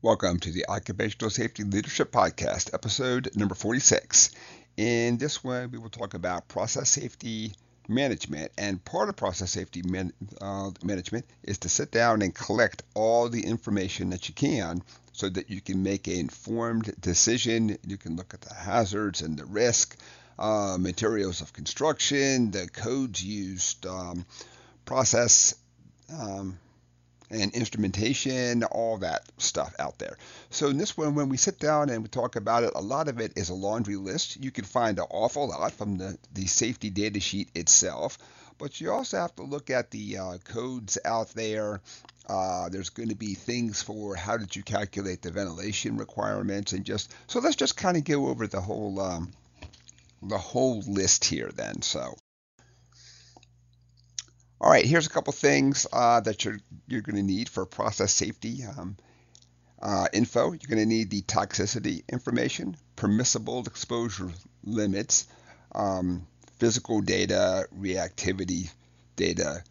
Welcome to the Occupational Safety Leadership Podcast, episode number 46. In this one, we will talk about process safety management. And part of process safety man, uh, management is to sit down and collect all the information that you can so that you can make an informed decision. You can look at the hazards and the risk, uh, materials of construction, the codes used, um, process. Um, and instrumentation, all that stuff out there. So in this one, when we sit down and we talk about it, a lot of it is a laundry list. You can find an awful lot from the, the safety data sheet itself, but you also have to look at the uh, codes out there. Uh, there's going to be things for how did you calculate the ventilation requirements and just so let's just kind of go over the whole um, the whole list here then. So all right, here's a couple things uh, that you're you're going to need for process safety um, uh, info. You're going to need the toxicity information, permissible exposure limits, um, physical data, reactivity data,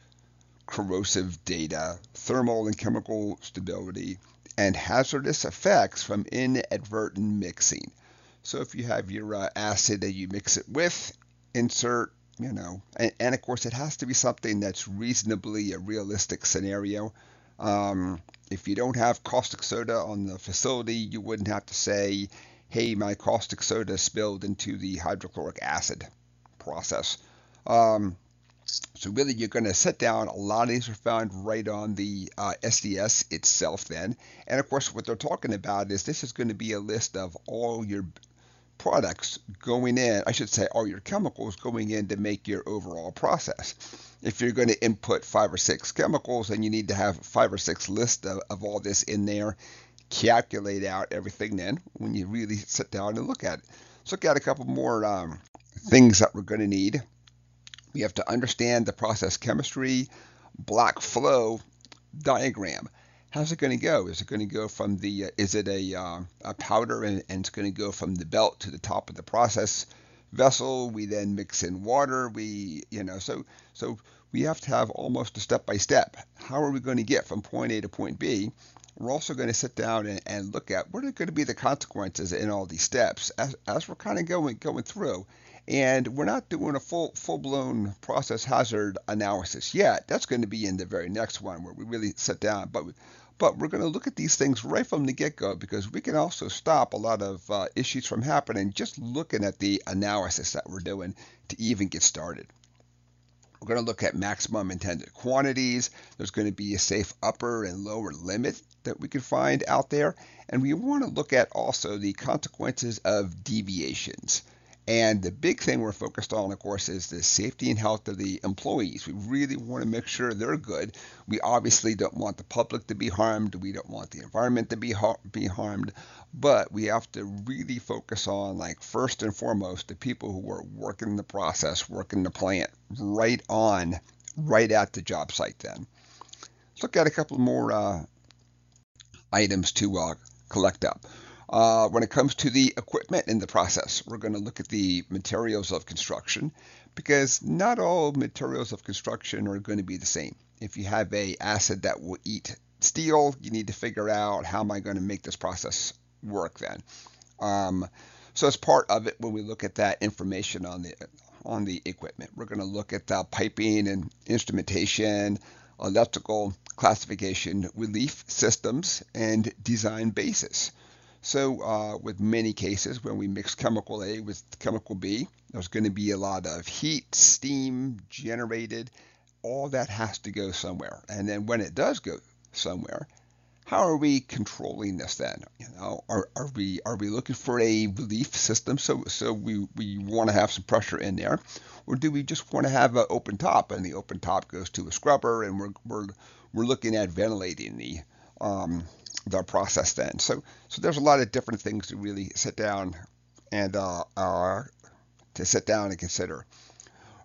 corrosive data, thermal and chemical stability, and hazardous effects from inadvertent mixing. So if you have your uh, acid that you mix it with, insert you know, and, and, of course, it has to be something that's reasonably a realistic scenario. Um, if you don't have caustic soda on the facility, you wouldn't have to say, hey, my caustic soda spilled into the hydrochloric acid process. Um, so really, you're going to set down. A lot of these are found right on the uh, SDS itself then. And of course, what they're talking about is this is going to be a list of all your products going in, I should say, all your chemicals going in to make your overall process. If you're going to input five or six chemicals, then you need to have five or six lists of, of all this in there. Calculate out everything then when you really sit down and look at it. Look at a couple more um, things that we're going to need. We have to understand the process chemistry, block flow diagram how's it going to go? Is it going to go from the, uh, is it a, uh, a powder and, and it's going to go from the belt to the top of the process vessel? We then mix in water. We, you know, so, so we have to have almost a step by step. How are we going to get from point A to point B? We're also going to sit down and, and look at what are going to be the consequences in all these steps as, as we're kind of going going through. And we're not doing a full full blown process hazard analysis yet. That's going to be in the very next one where we really sit down. But but we're going to look at these things right from the get go because we can also stop a lot of uh, issues from happening just looking at the analysis that we're doing to even get started. We're going to look at maximum intended quantities. There's going to be a safe upper and lower limit that we can find out there. And we want to look at also the consequences of deviations. And the big thing we're focused on, of course, is the safety and health of the employees. We really want to make sure they're good. We obviously don't want the public to be harmed. We don't want the environment to be ha- be harmed. But we have to really focus on, like, first and foremost, the people who are working the process, working the plant, right on, right at the job site. Then let's look at a couple more uh, items to uh, collect up. Uh, when it comes to the equipment in the process, we're going to look at the materials of construction because not all materials of construction are going to be the same. If you have a acid that will eat steel, you need to figure out how am I going to make this process work then. Um, so as part of it, when we look at that information on the on the equipment, we're going to look at the piping and instrumentation, electrical classification, relief systems, and design basis. So, uh, with many cases, when we mix chemical A with chemical B, there's going to be a lot of heat, steam generated. All that has to go somewhere. And then when it does go somewhere, how are we controlling this then? You know, are, are we are we looking for a relief system so so we, we want to have some pressure in there, or do we just want to have an open top and the open top goes to a scrubber and we're we're we're looking at ventilating the um, the process then. So so there's a lot of different things to really sit down and uh, uh, to sit down and consider.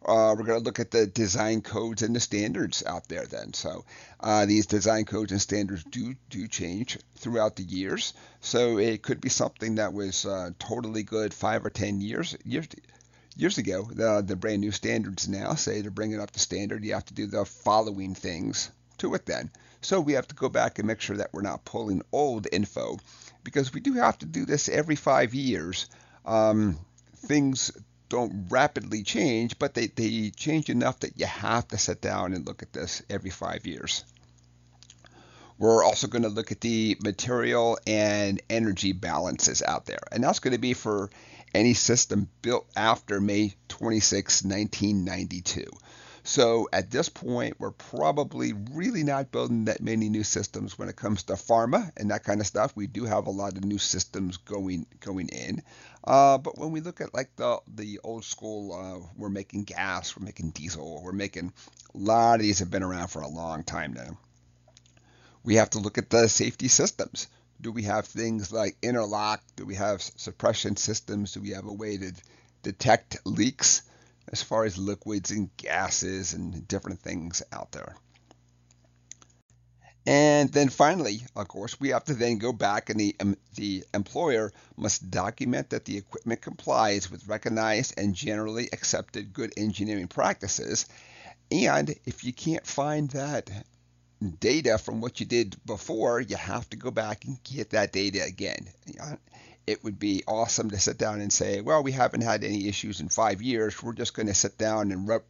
Uh, we're going to look at the design codes and the standards out there then. So uh, these design codes and standards do do change throughout the years. So it could be something that was uh, totally good five or ten years years years ago. The, the brand new standards now say to bring it up to standard, you have to do the following things to it then. So we have to go back and make sure that we're not pulling old info because we do have to do this every five years. Um, things don't rapidly change, but they, they change enough that you have to sit down and look at this every five years. We're also going to look at the material and energy balances out there, and that's going to be for any system built after May 26, 1992. So at this point, we're probably really not building that many new systems when it comes to pharma and that kind of stuff. We do have a lot of new systems going going in, uh, but when we look at like the the old school, uh, we're making gas, we're making diesel, we're making a lot of these have been around for a long time now. We have to look at the safety systems. Do we have things like interlock? Do we have suppression systems? Do we have a way to detect leaks? As far as liquids and gases and different things out there. And then finally, of course, we have to then go back and the, um, the employer must document that the equipment complies with recognized and generally accepted good engineering practices. And if you can't find that data from what you did before, you have to go back and get that data again it would be awesome to sit down and say, well, we haven't had any issues in five years. We're just going to sit down and rub,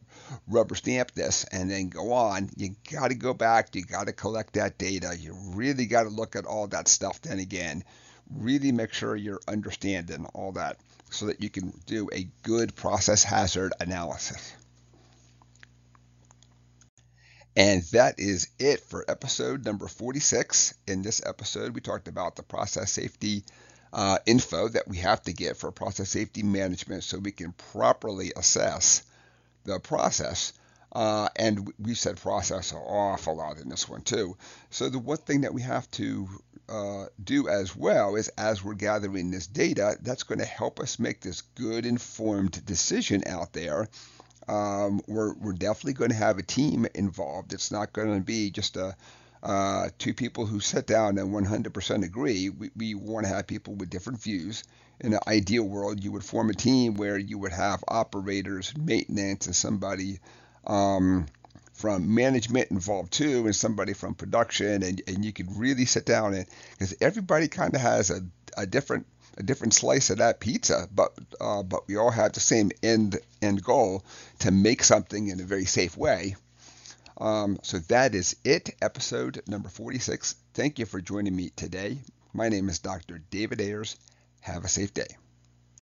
rubber stamp this and then go on. You got to go back. You got to collect that data. You really got to look at all that stuff then again. Really make sure you're understanding all that so that you can do a good process hazard analysis. And that is it for episode number 46. In this episode, we talked about the process safety uh, info that we have to get for process safety management so we can properly assess the process. Uh, and we said process an awful lot in this one too. So the one thing that we have to uh, do as well is as we're gathering this data, that's going to help us make this good informed decision out there. Um, we're, we're definitely going to have a team involved. It's not going to be just a uh, two people who sit down and 100% agree. We, we want to have people with different views. In an ideal world, you would form a team where you would have operators, maintenance, and somebody um, from management involved too, and somebody from production, and, and you could really sit down and because everybody kind of has a, a different a different slice of that pizza, but uh, but we all have the same end end goal to make something in a very safe way. Um, so that is it, episode number 46. Thank you for joining me today. My name is Dr. David Ayers. Have a safe day.